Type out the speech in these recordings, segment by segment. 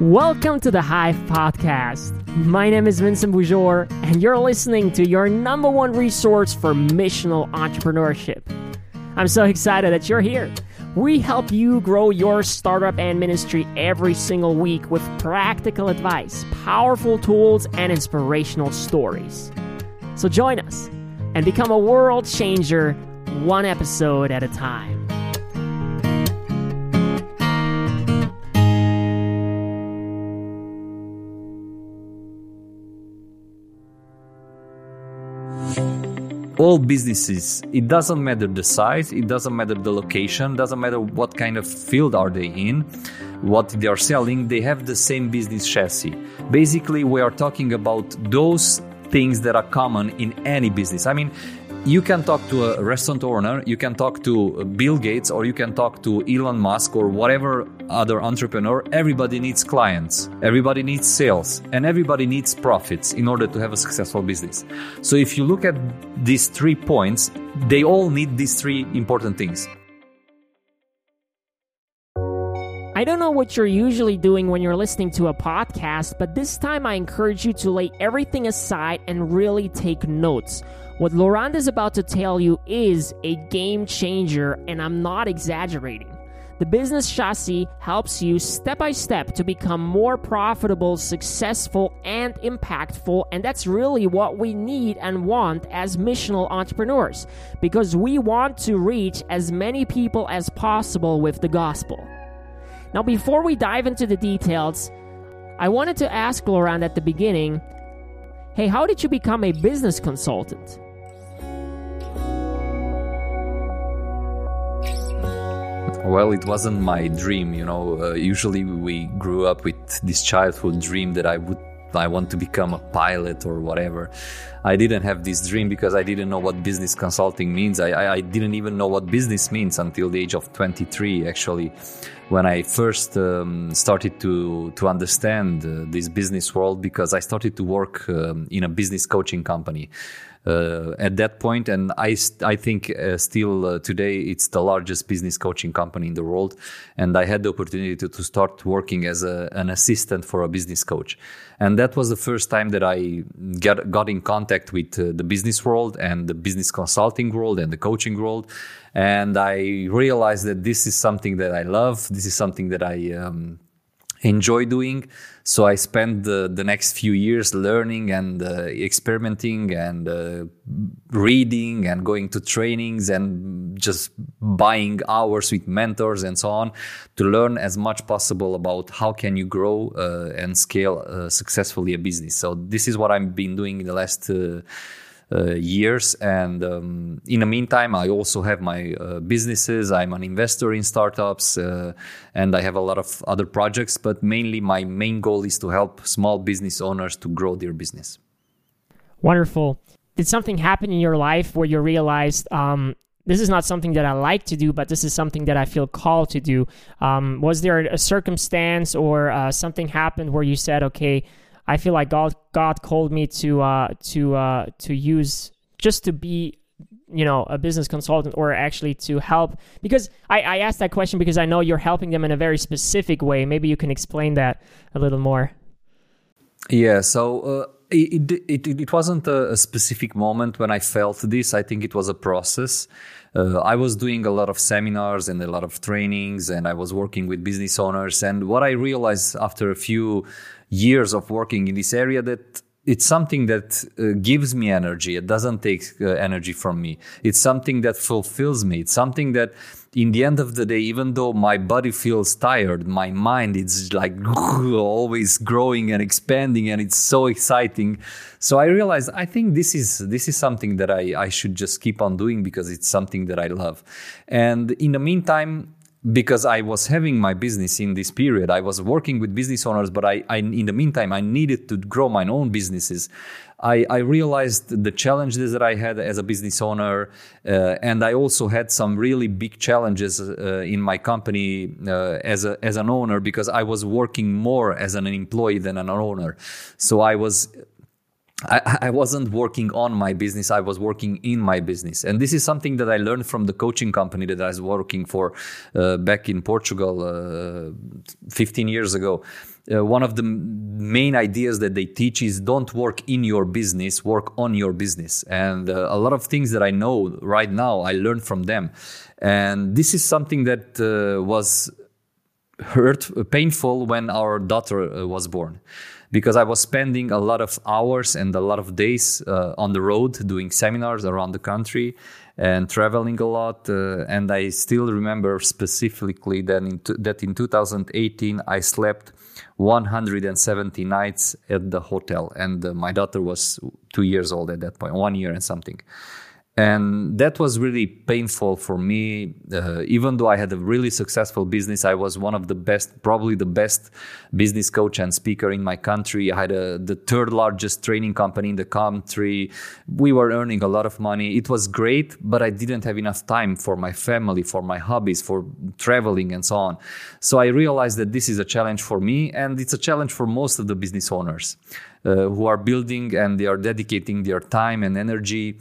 Welcome to the Hive Podcast. My name is Vincent Boujor, and you're listening to your number one resource for missional entrepreneurship. I'm so excited that you're here. We help you grow your startup and ministry every single week with practical advice, powerful tools, and inspirational stories. So join us and become a world changer one episode at a time. All businesses it doesn't matter the size it doesn't matter the location doesn't matter what kind of field are they in what they are selling they have the same business chassis. Basically we are talking about those things that are common in any business. I mean you can talk to a restaurant owner, you can talk to Bill Gates, or you can talk to Elon Musk or whatever other entrepreneur. Everybody needs clients, everybody needs sales, and everybody needs profits in order to have a successful business. So if you look at these three points, they all need these three important things. I don't know what you're usually doing when you're listening to a podcast, but this time I encourage you to lay everything aside and really take notes. What Lorand is about to tell you is a game changer, and I'm not exaggerating. The business chassis helps you step by step to become more profitable, successful, and impactful. And that's really what we need and want as missional entrepreneurs because we want to reach as many people as possible with the gospel. Now, before we dive into the details, I wanted to ask Lorand at the beginning hey, how did you become a business consultant? Well, it wasn't my dream, you know. Uh, usually we grew up with this childhood dream that I would I want to become a pilot or whatever. I didn't have this dream because I didn't know what business consulting means. I, I, I didn't even know what business means until the age of 23, actually, when I first um, started to, to understand uh, this business world because I started to work um, in a business coaching company at that point, and I I think uh, still uh, today it's the largest business coaching company in the world, and I had the opportunity to, to start working as a, an assistant for a business coach, and that was the first time that I get, got in contact with uh, the business world and the business consulting world and the coaching world, and I realized that this is something that I love. This is something that I um, enjoy doing. So I spent the, the next few years learning and uh, experimenting and uh, reading and going to trainings and just buying hours with mentors and so on to learn as much possible about how can you grow uh, and scale uh, successfully a business. So this is what I've been doing in the last uh, years. And um, in the meantime, I also have my uh, businesses. I'm an investor in startups, uh, and I have a lot of other projects. But mainly, my main goal is to help small business owners to grow their business. Wonderful. Did something happen in your life where you realized um, this is not something that I like to do, but this is something that I feel called to do? Um, was there a circumstance or uh, something happened where you said, okay, I feel like God God called me to uh, to uh, to use just to be you know a business consultant or actually to help because I, I asked that question because I know you're helping them in a very specific way. Maybe you can explain that a little more. Yeah. So. Uh it, it, it, wasn't a, specific moment when I felt this. I think it was a process. Uh, I was doing a lot of seminars and a lot of trainings, and I was working with business owners. And what I realized after a few years of working in this area that it's something that uh, gives me energy. It doesn't take uh, energy from me. It's something that fulfills me. It's something that, in the end of the day, even though my body feels tired, my mind is like always growing and expanding, and it's so exciting. So I realized I think this is this is something that I I should just keep on doing because it's something that I love. And in the meantime, because I was having my business in this period. I was working with business owners, but I, I in the meantime, I needed to grow my own businesses. I, I realized the challenges that I had as a business owner, uh, and I also had some really big challenges uh, in my company uh, as a, as an owner because I was working more as an employee than an owner. So I was I, wasn't working on my business i was working in my business. And this is something that i learned from the coaching company that i was working for uh, back in portugal uh, 15 years ago. Uh, one of the main ideas that they teach is don't work in your business work on your business. And uh, a lot of things that i know right now i learned from them. And this is something that uh, was hurt painful when our daughter uh, was born because I was spending a lot of hours and a lot of days uh, on the road doing seminars around the country and traveling a lot. Uh, and I still remember specifically that in, t- that in 2018 I slept 170 nights at the hotel, and uh, my daughter was two years old at that point, one year and something and that was really painful for me. Uh, even though i had a really successful business i was one of the best probably the best business coach and speaker in my country. I had a, the third largest training company in the country. We were earning a lot of money. It was great but i didn't have enough time for my family for my hobbies for traveling and so on. So i realized that this is a challenge for me and it's a challenge for most of the business owners uh, who are building and they are dedicating their time and energy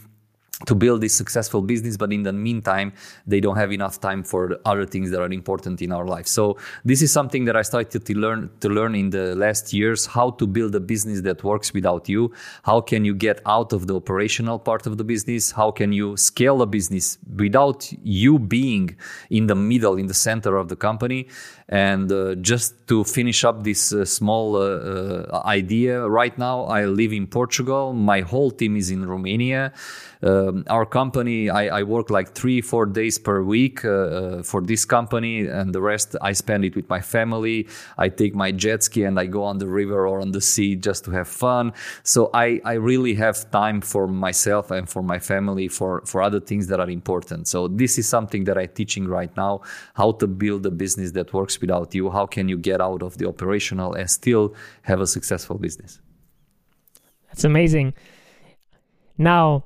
to build this successful business but in the meantime they don't have enough time for other things that are important in our life. So this is something that i started to learn to learn in the last years how to build a business that works without you. How can you get out of the operational part of the business? How can you scale a business without you being in the middle in the center of the company and uh, just to finish up this uh, small uh, uh idea right now i live in portugal my whole team is in romania um, our company, I, I, work like three, four days per week uh, uh, for this company, and the rest I spend it with my family. I take my jet ski and I go on the river or on the sea just to have fun. So I, I really have time for myself and for my family for, for other things that are important. So this is something that I'm teaching right now how to build a business that works without you. How can you get out of the operational and still have a successful business? That's amazing. Now,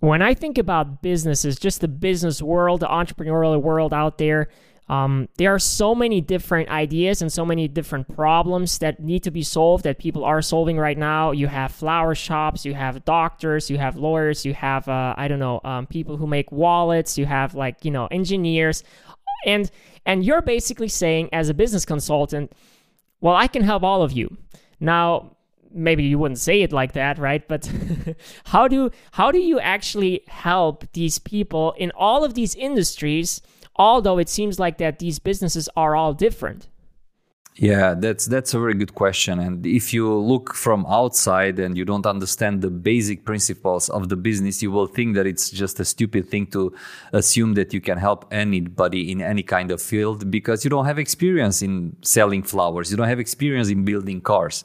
when I think about businesses, just the business world, the entrepreneurial world out there, um, there are so many different ideas and so many different problems that need to be solved that people are solving right now. You have flower shops, you have doctors, you have lawyers, you have uh, I don't know um, people who make wallets, you have like you know engineers, and and you're basically saying as a business consultant, well, I can help all of you. Now, maybe you wouldn't say it like that right but how do how do you actually help these people in all of these industries although it seems like that these businesses are all different yeah that's that's a very good question. And if you look from outside and you don't understand the basic principles of the business you will think that it's just a stupid thing to assume that you can help anybody in any kind of field because you don't have experience in selling flowers. You don't have experience in building cars.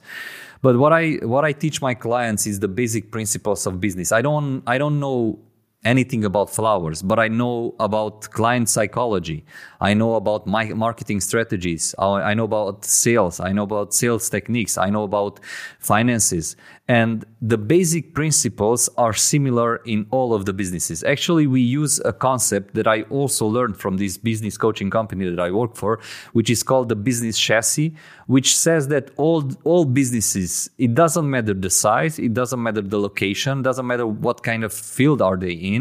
But what I what I teach my clients is the basic principles of business. I don't I don't know anything about flowers, but I know about client psychology. I know about my marketing strategies. I know about sales. I know about sales techniques. I know about finances. And the basic principles are similar in all of the businesses. Actually, we use a concept that I also learned from this business coaching company that I work for, which is called the business chassis, which says that all, all businesses, it doesn't matter the size, it doesn't matter the location, doesn't matter what kind of field are they in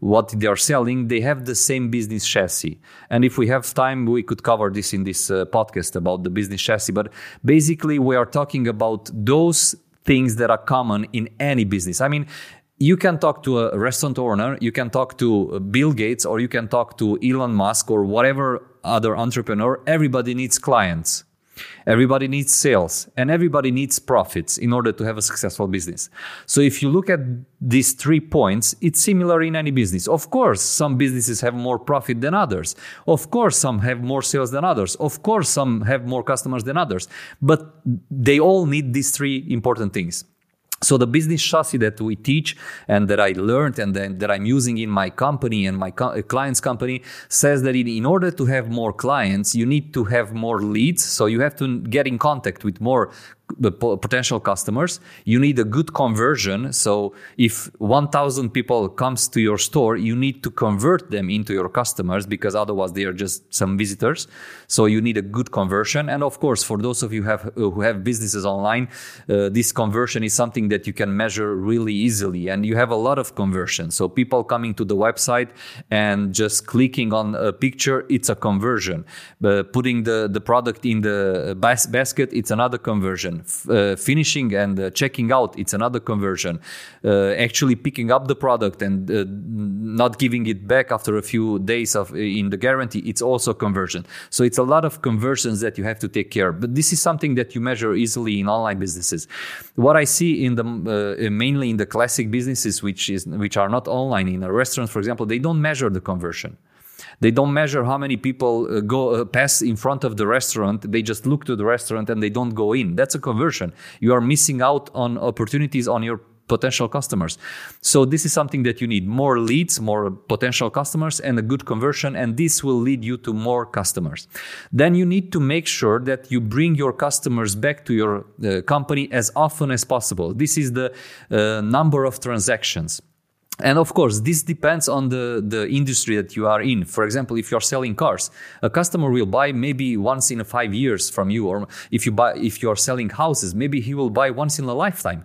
what they are selling, they have the same business chassis. And if we have time, we could cover this in this uh, podcast about the business chassis. But basically, we are talking about those things that are common in any business. I mean, you can talk to a restaurant owner, you can talk to Bill Gates, or you can talk to Elon Musk or whatever other entrepreneur. Everybody needs clients. Everybody needs sales and everybody needs profits in order to have a successful business. So if you look at these three points, it's similar in any business. Of course, some businesses have more profit than others. Of course, some have more sales than others. Of course, some have more customers than others. But they all need these three important things. So the business chassis that we teach and that I learned and that I'm using in my company and my co- client's company says that in order to have more clients, you need to have more leads. So you have to get in contact with more potential customers. You need a good conversion. So if 1,000 people comes to your store, you need to convert them into your customers because otherwise they are just some visitors. So you need a good conversion. And of course, for those of you have, who have businesses online, uh, this conversion is something that you can measure really easily. And you have a lot of conversion. So people coming to the website and just clicking on a picture, it's a conversion. But putting the, the product in the bas- basket, it's another conversion. F- uh, finishing and uh, checking out, it's another conversion. Uh, actually picking up the product and not giving it back after a few days of in the guarantee, it's also conversion. So it's a lot of conversions that you have to take care. But this is something that you measure easily in online businesses. What I see in the mainly in the classic businesses, which is which are not online, in a restaurant, for example, they don't measure the conversion. They don't measure how many people uh, go uh, pass in front of the restaurant. They just look to the restaurant and they don't go in. That's a conversion. You are missing out on opportunities on your potential customers. So this is something that you need more leads, more potential customers and a good conversion and this will lead you to more customers. Then you need to make sure that you bring your customers back to your uh, company as often as possible. This is the uh, number of transactions. And of course, this depends on the, the industry that you are in. For example, if you're selling cars, a customer will buy maybe once in five years from you. Or if you buy, if you're selling houses, maybe he will buy once in a lifetime.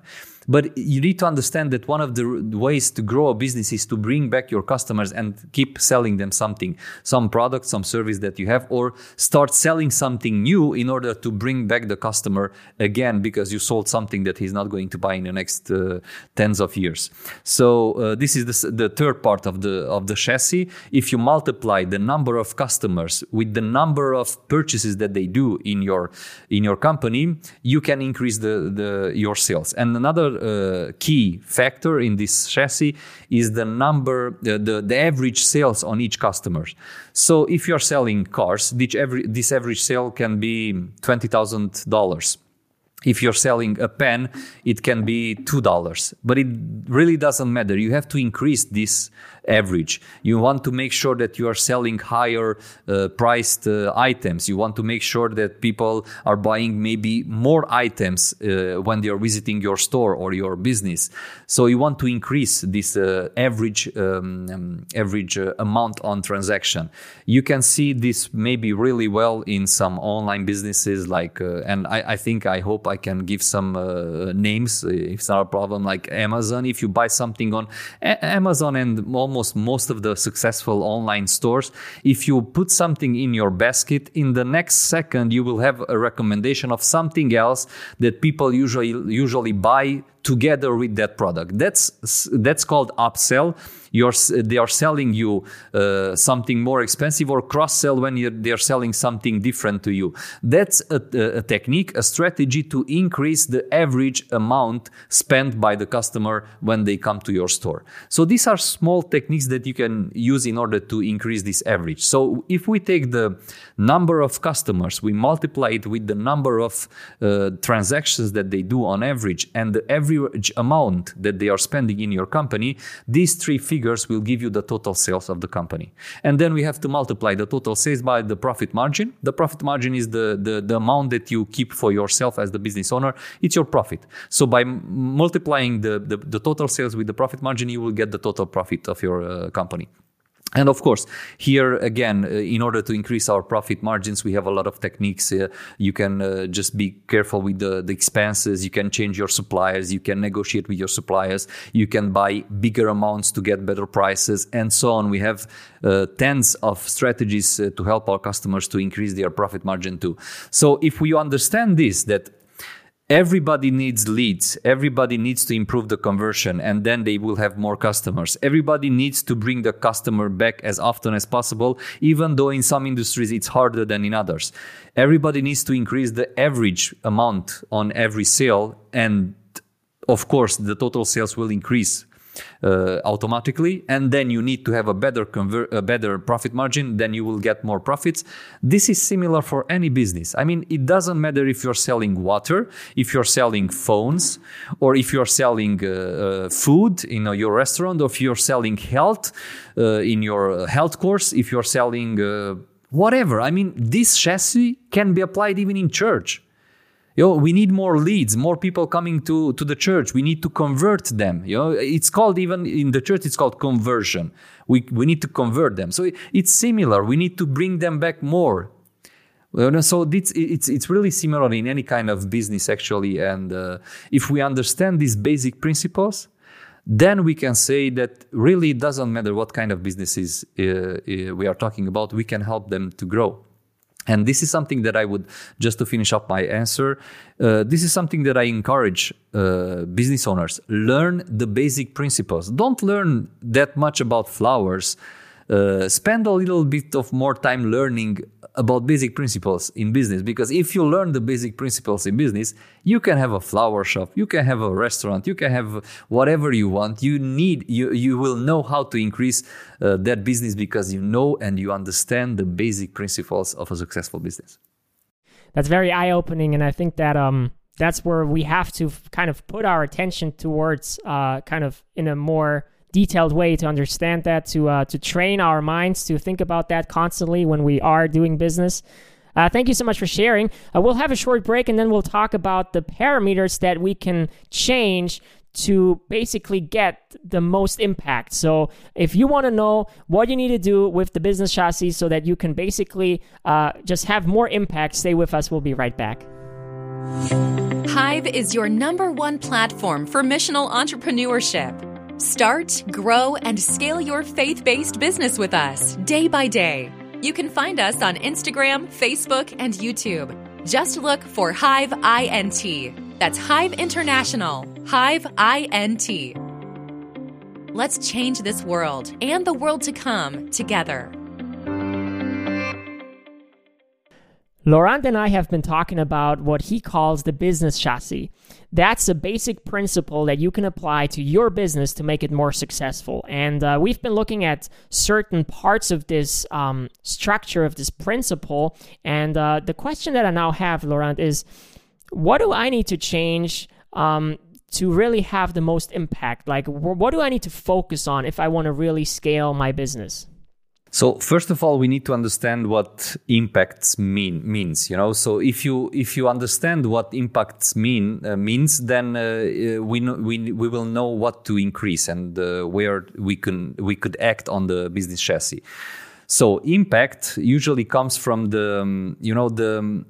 But you need to understand that one of the ways to grow a business is to bring back your customers and keep selling them something, some product, some service that you have, or start selling something new in order to bring back the customer again because you sold something that he's not going to buy in the next uh, tens of years. So uh, this is the, the third part of the of the chassis. If you multiply the number of customers with the number of purchases that they do in your in your company, you can increase the, the your sales. And another uh, key factor in this chassis is the number, uh, the, the average sales on each customer. So if you're selling cars, every, this average sale can be $20,000 if you're selling a pen, it can be $2, but it really doesn't matter. You have to increase this average. You want to make sure that you are selling higher uh, priced uh, items. You want to make sure that people are buying maybe more items uh, when they are visiting your store or your business. So you want to increase this uh, average um, um, average uh, amount on transaction. You can see this maybe really well in some online businesses like, and I, I, think I hope I can give some names if it's not a problem, like Amazon. If you buy something on a- Amazon and almost most of the successful online stores, if you put something in your basket, in the next second you will have a recommendation of something else that people usually usually buy together with that product. That's that's called upsell. You're, they are selling you uh, something more expensive or cross sell when they are selling something different to you. That's a, a, technique, a strategy to increase the average amount spent by the customer when they come to your store. So these are small techniques that you can use in order to increase this average. So if we take the number of customers, we multiply it with the number of uh, transactions that they do on average and the average average amount that they are spending in your company, these three figures will give you the total sales of the company. And then we have to multiply the total sales by the profit margin. The profit margin is the, the, the amount that you keep for yourself as the business owner. It's your profit. So by multiplying the, the, the total sales with the profit margin, you will get the total profit of your uh, company. And of course, here again, uh, in order to increase our profit margins, we have a lot of techniques. Uh, you can uh, just be careful with the, the expenses. You can change your suppliers. You can negotiate with your suppliers. You can buy bigger amounts to get better prices and so on. We have uh, tens of strategies to help our customers to increase their profit margin too. So if we understand this, that Everybody needs leads. Everybody needs to improve the conversion and then they will have more customers. Everybody needs to bring the customer back as often as possible, even though in some industries it's harder than in others. Everybody needs to increase the average amount on every sale and of course the total sales will increase automatically and then you need to have a better convert a better profit margin then you will get more profits. This is similar for any business. I mean it doesn't matter if you're selling water if you're selling phones or if you're selling uh, uh, food in your restaurant or if you're selling health uh, in your health course if you're selling uh, whatever. I mean this chassis can be applied even in church You know, we need more leads, more people coming to, to the church. We need to convert them. You know, it's called even in the church, it's called conversion. We, we need to convert them. So it's similar. We need to bring them back more. So it's, it's, it's really similar in any kind of business actually. And uh, if we understand these basic principles, then we can say that really it doesn't matter what kind of businesses uh, uh, we are talking about, we can help them to grow. And this is something that I would, just to finish up my answer, uh, this is something that I encourage uh, business owners. Learn the basic principles. Don't learn that much about flowers. Uh, spend a little bit of more time learning about basic principles in business because if you learn the basic principles in business you can have a flower shop you can have a restaurant you can have whatever you want. You need you you will know how to increase uh, that business because you know and you understand the basic principles of a successful business. That's very eye opening and i think that um that's where we have to kind of put our attention towards uh, kind of in a more detailed way to understand that, to uh, to train our minds to think about that constantly when we are doing business. Uh, thank you so much for sharing. Uh, we'll have a short break and then we'll talk about the parameters that we can change to basically get the most impact. So, if you want to know what you need to do with the business chassis so that you can basically uh, just have more impact, stay with us. We'll be right back. Hive is your number one platform for missional entrepreneurship. Start, grow, and scale your faith based business with us day by day. You can find us on Instagram, Facebook, and YouTube. Just look for Hive INT. That's Hive International. Hive INT. Let's change this world and the world to come together. Lorand and I have been talking about what he calls the business chassis. That's a basic principle that you can apply to your business to make it more successful. And uh, we've been looking at certain parts of this um, structure of this principle. And uh, the question that I now have, Lorand, is what do I need to change? Um, to really have the most impact? Like, what do I need to focus on if I want to really scale my business? So first of all, we need to understand what impacts mean means. You know, so if you if you understand what impacts mean uh, means, then uh, uh we know, we we will know what to increase and uh, where we can we could act on the business chassis. So impact usually comes from the um, you know the um,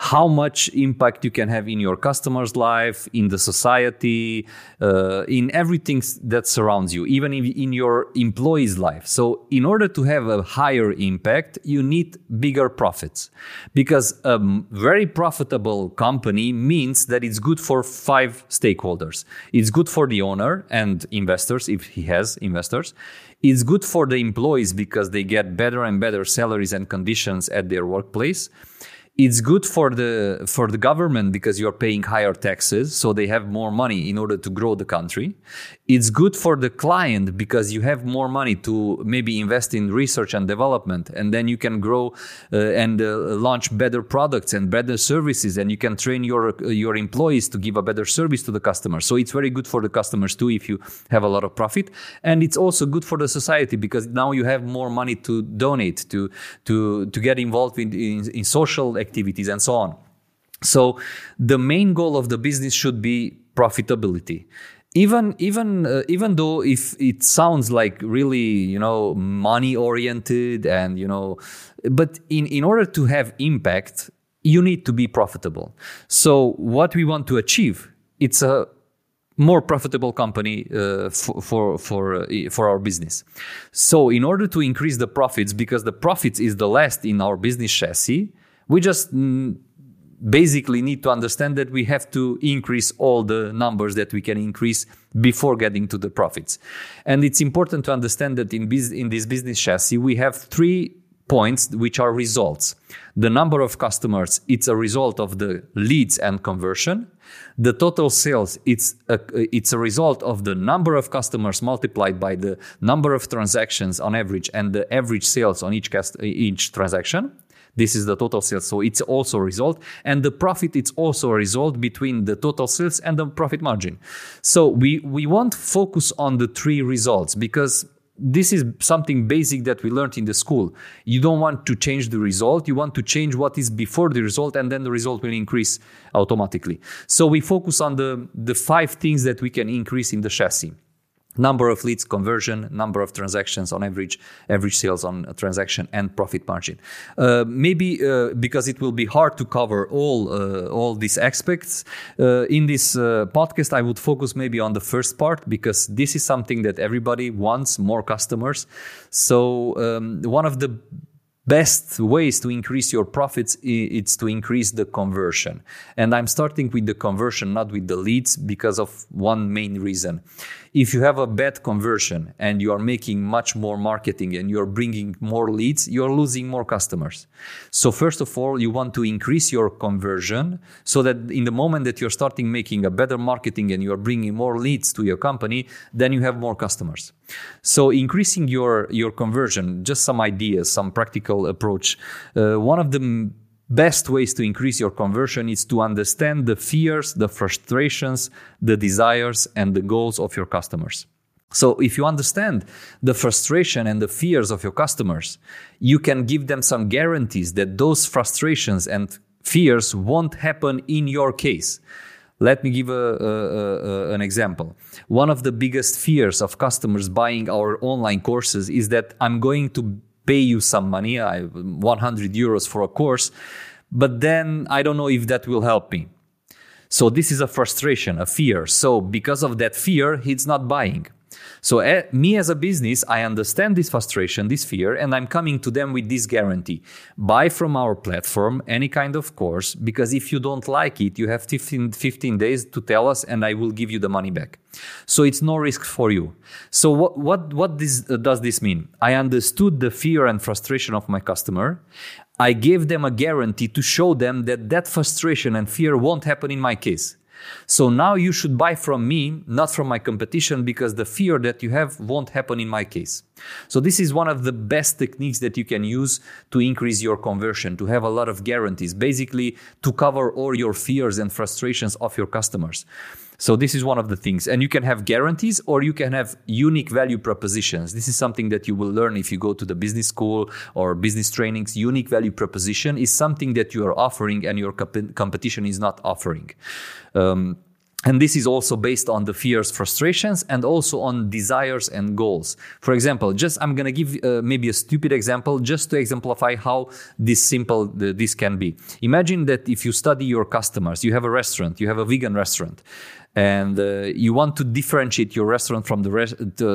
how much impact you can have in your customer's life, in the society, uh, in everything that surrounds you, even in your employee's life. So, in order to have a higher impact, you need bigger profits because a very profitable company means that it's good for five stakeholders. It's good for the owner and investors, if he has investors. It's good for the employees because they get better and better salaries and conditions at their workplace it's good for the for the government because you're paying higher taxes so they have more money in order to grow the country it's good for the client because you have more money to maybe invest in research and development and then you can grow uh, and uh, launch better products and better services and you can train your uh, your employees to give a better service to the customer. So it's very good for the customers too if you have a lot of profit. And it's also good for the society because now you have more money to donate to to to get involved in, in, in social activities and so on. So the main goal of the business should be profitability even even uh, even though if it sounds like really you know money oriented and you know but in in order to have impact you need to be profitable so what we want to achieve it's a more profitable company uh, for for for, uh, for our business. So in order to increase the profits, because the profits is the last in our business chassis, we just mm, basically need to understand that we have to increase all the numbers that we can increase before getting to the profits. And it's important to understand that in, in this business chassis, we have three points which are results. The number of customers, it's a result of the leads and conversion. The total sales, it's a, it's a result of the number of customers multiplied by the number of transactions on average and the average sales on each, cast, each transaction. This is the total sales. So it's also a result. And the profit, it's also a result between the total sales and the profit margin. So we, we won't focus on the three results because this is something basic that we learned in the school. You don't want to change the result, you want to change what is before the result, and then the result will increase automatically. So we focus on the, the five things that we can increase in the chassis number of leads conversion number of transactions on average average sales on transaction and profit margin. Uh, maybe uh, because it will be hard to cover all uh, all these aspects uh, in this uh, podcast i would focus maybe on the first part because this is something that everybody wants more customers. So um, one of the best ways to increase your profits it's to increase the conversion. And i'm starting with the conversion not with the leads because of one main reason if you have a bad conversion and you are making much more marketing and you're bringing more leads, you're losing more customers. So, first of all, you want to increase your conversion so that in the moment that you're starting making a better marketing and you're bringing more leads to your company, then you have more customers. So, increasing your, your conversion, just some ideas, some practical approach. Uh, one of the best ways to increase your conversion is to understand the fears, the frustrations, the desires, and the goals of your customers. So, if you understand the frustration and the fears of your customers, you can give them some guarantees that those frustrations and fears won't happen in your case. Let me give a, a, a, an example. One of the biggest fears of customers buying our online courses is that I'm going to pay you some money, I, 100 euros for a course, but then I don't know if that will help me. So this is a frustration, a fear. So because of that fear, he's not buying. So, uh, me as a business, I understand this frustration, this fear, and I'm coming to them with this guarantee. Buy from our platform any kind of course, because if you don't like it, you have 15, 15 days to tell us, and I will give you the money back. So, it's no risk for you. So, what, what, what this, uh, does this mean? I understood the fear and frustration of my customer. I gave them a guarantee to show them that that frustration and fear won't happen in my case. So now you should buy from me, not from my competition, because the fear that you have won't happen in my case. So this is one of the best techniques that you can use to increase your conversion, to have a lot of guarantees, basically to cover all your fears and frustrations of your customers. So this is one of the things. And you can have guarantees or you can have unique value propositions. This is something that you will learn if you go to the business school or business trainings. Unique value proposition is something that you are offering and your comp- competition is not offering. Um, and this is also based on the fears frustrations and also on desires and goals for example just i'm going to give uh, maybe a stupid example just to exemplify how this simple this can be imagine that if you study your customers you have a restaurant you have a vegan restaurant and uh, you want to differentiate your restaurant from the res-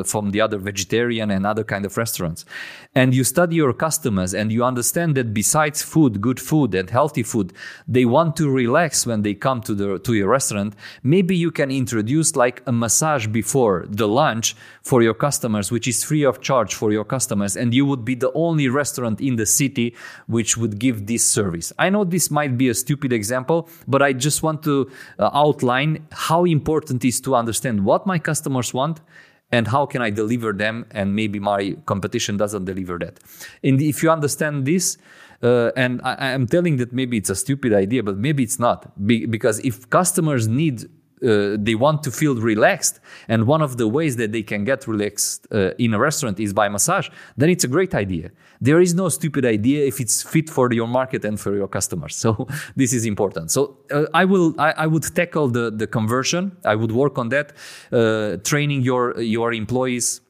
from the other vegetarian and other kind of restaurants. And you study your customers and you understand that besides food good food and healthy food they want to relax when they come to the to your restaurant. Maybe you can introduce like a massage before the lunch for your customers which is free of charge for your customers. And you would be the only restaurant in the city which would give this service. I know this might be a stupid example but i just want to uh, outline how important is to understand what my customers want and how can I deliver them and maybe my competition doesn't deliver that. And if you understand this, uh, and I, am telling that maybe it's a stupid idea, but maybe it's not. Be, because if customers need uh, they want to feel relaxed. And one of the ways that they can get relaxed uh, in a restaurant is by massage. Then it's a great idea. There is no stupid idea if it's fit for your market and for your customers. So this is important. So uh, i will I, I, would tackle the, the conversion. I would work on that uh, training your your employees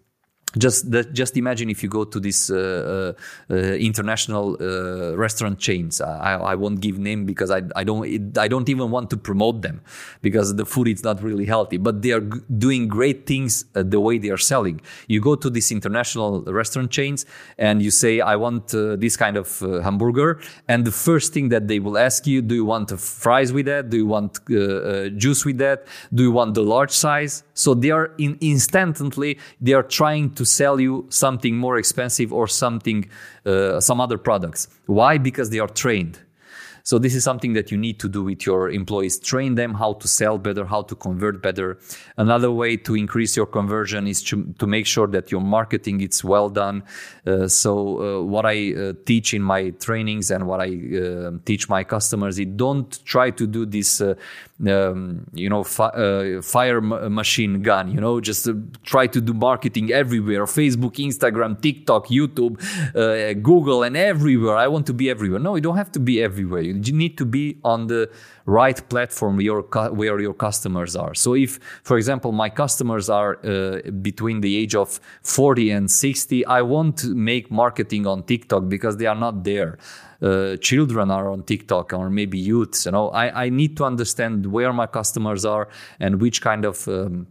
just just imagine if you go to these uh, uh, uh, international uh, restaurant chains. I, I won't give name because I, I don't I don't even want to promote them because the food is not really healthy. But they are g- doing great things uh, the way they are selling. You go to these international restaurant chains and you say I want uh, this kind of hamburger, and the first thing that they will ask you, do you want fries with that? Do you want juice with that? Do you want the large size? So they are in instantly they are trying to sell you something more expensive or something uh, some other products. Why? Because they are trained. So this is something that you need to do with your employees. Train them how to sell better, how to convert better. Another way to increase your conversion is to, to make sure that your marketing is well done. Uh, so uh, what I uh, teach in my trainings and what I uh, teach my customers, is don't try to do this uh, um, you know, fi- uh, fire machine gun, you know, just uh, try to do marketing everywhere Facebook, Instagram, TikTok, YouTube, uh, Google, and everywhere. I want to be everywhere. No, you don't have to be everywhere. You need to be on the right platform where your, where your customers are. So, if, for example, my customers are uh, between the age of 40 and 60, I won't make marketing on TikTok because they are not there uh, children are on TikTok or maybe youths. You know, I, I need to understand where my customers are and which kind of um,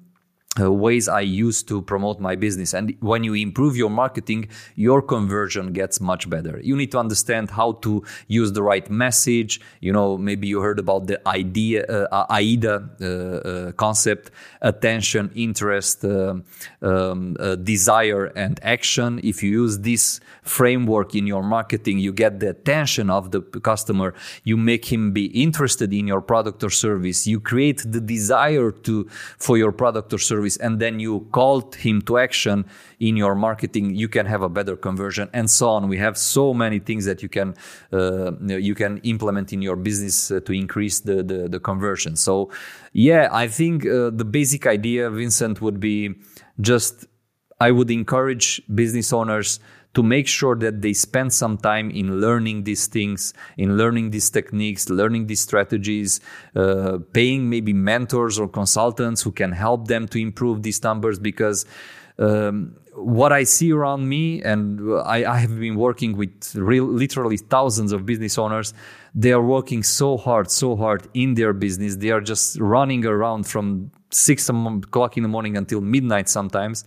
uh, ways I use to promote my business. And when you improve your marketing, your conversion gets much better. You need to understand how to use the right message. You know, maybe you heard about the idea, uh, AIDA uh, uh concept attention, interest, uh, um, uh, desire, and action. If you use this framework in your marketing, you get the attention of the customer. You make him be interested in your product or service. You create the desire to, for your product or service service and then you called him to action in your marketing you can have a better conversion and so on. We have so many things that you can uh, you can implement in your business uh, to increase the, the, the conversion. So yeah i think uh, the basic idea vincent would be just i would encourage business owners to make sure that they spend some time in learning these things, in learning these techniques, learning these strategies, uh, paying maybe mentors or consultants who can help them to improve these numbers because. Um, what I see around me, and I, I have been working with real, literally thousands of business owners, they are working so hard, so hard in their business. They are just running around from six o'clock in the morning until midnight sometimes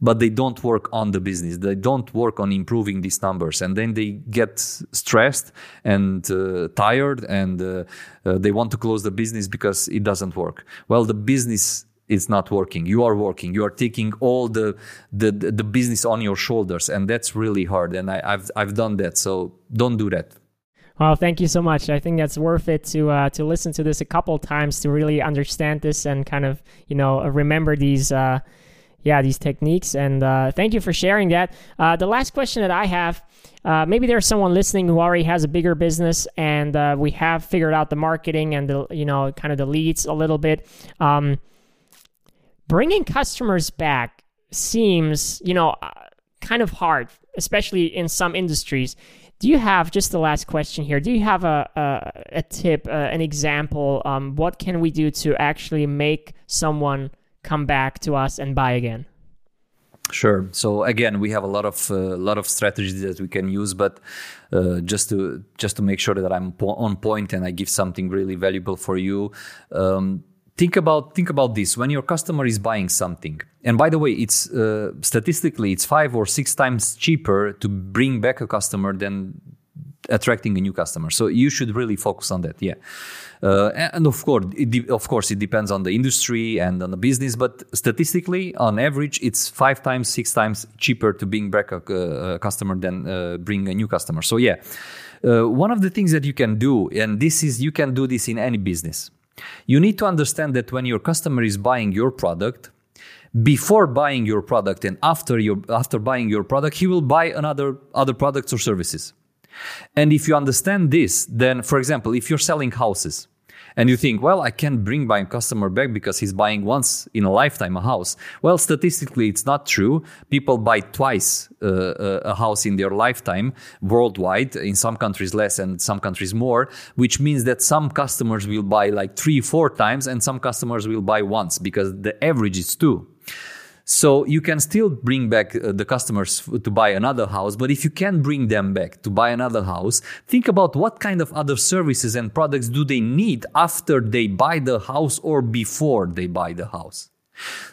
but they don't work on the business. They don't work on improving these numbers, and then they get stressed and uh, tired, and uh, uh, they want to close the business because it doesn't work. Well, the business is not working. You are working. You are taking all the the the business on your shoulders, and that's really hard. And I, have I've done that, so don't do that. Well, thank you so much. I think that's worth it to uh, to listen to this a couple times to really understand this and kind of you know remember these uh, yeah these techniques and uh, thank you for sharing that. Uh, the last question that i have uh, maybe there's someone listening who already has a bigger business and uh, we have figured out the marketing and the you know kind of the leads a little bit. Um, bringing customers back seems you know uh, kind of hard especially in some industries. Do you have just the last question here do you have a, a, a tip uh, an example um, what can we do to actually make someone come back to us and buy again? Sure. So again, we have a lot of uh, lot of strategies that we can use, but uh, just to just to make sure that I'm po- on point and I give something really valuable for you. Um, think about think about this when your customer is buying something and by the way it's uh, statistically it's five or six times cheaper to bring back a customer than attracting a new customer so you should really focus on that yeah uh, and of course, de- of course, it depends on the industry and on the business. But statistically, on average, it's five times, six times cheaper to bring back a, a customer than uh, bring a new customer. So yeah, uh, one of the things that you can do, and this is you can do this in any business. You need to understand that when your customer is buying your product, before buying your product and after your after buying your product, he will buy another other products or services. And if you understand this, then for example, if you're selling houses, and you think, well, I can't bring my customer back because he's buying once in a lifetime a house. Well, statistically, it's not true. People buy twice uh, uh, a house in their lifetime worldwide, in some countries less and some countries more, which means that some customers will buy like three, four times, and some customers will buy once because the average is two. So you can still bring back uh, the customers to buy another house, but if you can't bring them back to buy another house, think about what kind of other services and products do they need after they buy the house or before they buy the house.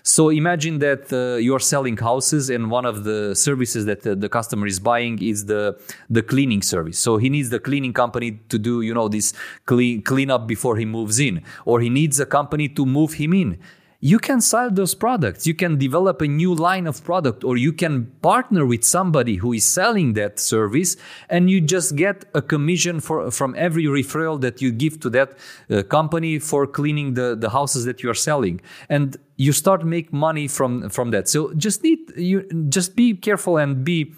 So imagine that uh, you're selling houses and one of the services that uh, the customer is buying is the the cleaning service. So he needs the cleaning company to do, you know, this clean clean up before he moves in or he needs a company to move him in you can sell those products. You can develop a new line of product or you can partner with somebody who is selling that service and you just get a commission for from every referral that you give to that uh, company for cleaning the, the houses that you are selling. And you start make money from from that. So just need you just be careful and be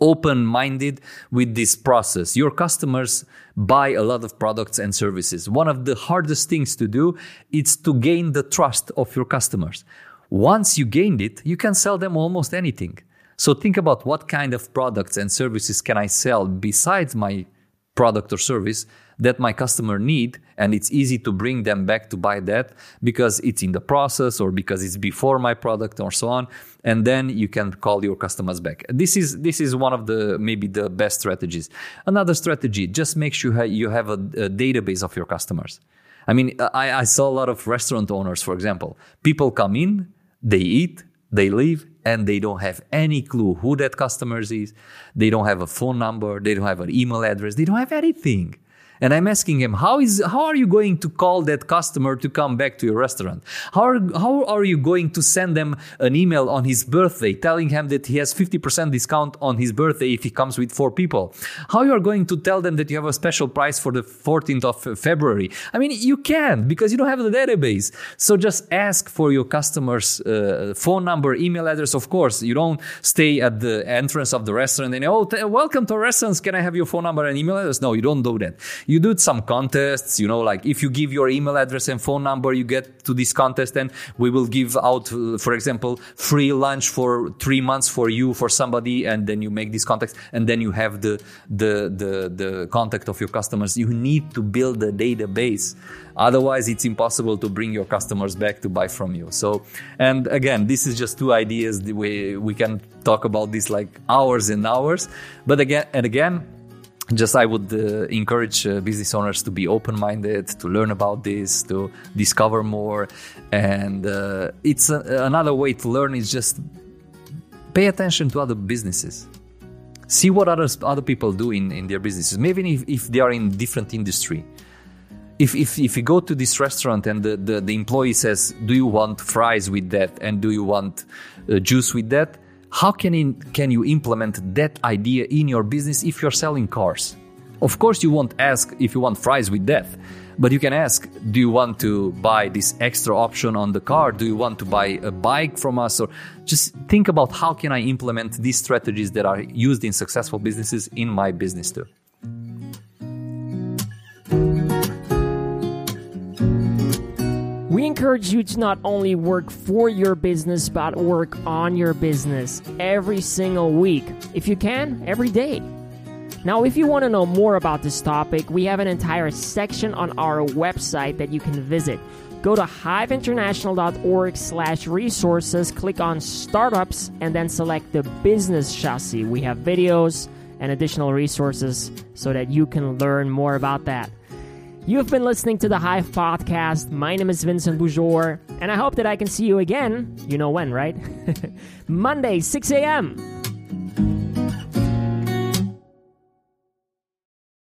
open minded with this process. Your customers buy a lot of products and services. One of the hardest things to do is to gain the trust of your customers. Once you gained it, you can sell them almost anything. So think about what kind of products and services can I sell besides my product or service that my customer need and it's easy to bring them back to buy that because it's in the process or because it's before my product or so on and then you can call your customers back. This is this is one of the maybe the best strategies. Another strategy just make sure you have a, a database of your customers. I mean I, I saw a lot of restaurant owners for example. People come in they eat they leave and they don't have any clue who that customer is. They don't have a phone number. They don't have an email address. They don't have anything. And I'm asking him, how is how are you going to call that customer to come back to your restaurant? How are, how are you going to send them an email on his birthday telling him that he has 50% discount on his birthday if he comes with four people? How you are going to tell them that you have a special price for the 14th of February? I mean, you can't because you don't have the database. So just ask for your customer's uh, phone number, email address. Of course, you don't stay at the entrance of the restaurant and oh, t- welcome to our restaurants. Can I have your phone number and email address? No, you don't do that you do some contests you know like if you give your email address and phone number you get to this contest and we will give out uh, for example free lunch for three months for you for somebody and then you make this contact and then you have the the the, the contact of your customers. You need to build a database. Otherwise it's impossible to bring your customers back to buy from you. So and again this is just two ideas way we can talk about this like hours and hours. But again and again just I would uh, encourage uh, business owners to be open minded, to learn about this, to discover more. And uh, it's a, another way to learn is just pay attention to other businesses. See what others, other people do in, in their businesses, maybe if, if they are in different industry. If, if, if you go to this restaurant and the, the, the employee says, Do you want fries with that? And do you want uh, juice with that? How can, in, can you implement that idea in your business if you're selling cars? Of course, you won't ask if you want fries with that, but you can ask, do you want to buy this extra option on the car? Do you want to buy a bike from us? Or just think about how can I implement these strategies that are used in successful businesses in my business too. Encourage you to not only work for your business, but work on your business every single week. If you can, every day. Now, if you want to know more about this topic, we have an entire section on our website that you can visit. Go to hiveinternational.org slash resources, click on startups, and then select the business chassis. We have videos and additional resources so that you can learn more about that. You've been listening to the Hive Podcast. My name is Vincent Boujor, and I hope that I can see you again. You know when, right? Monday, 6 a.m.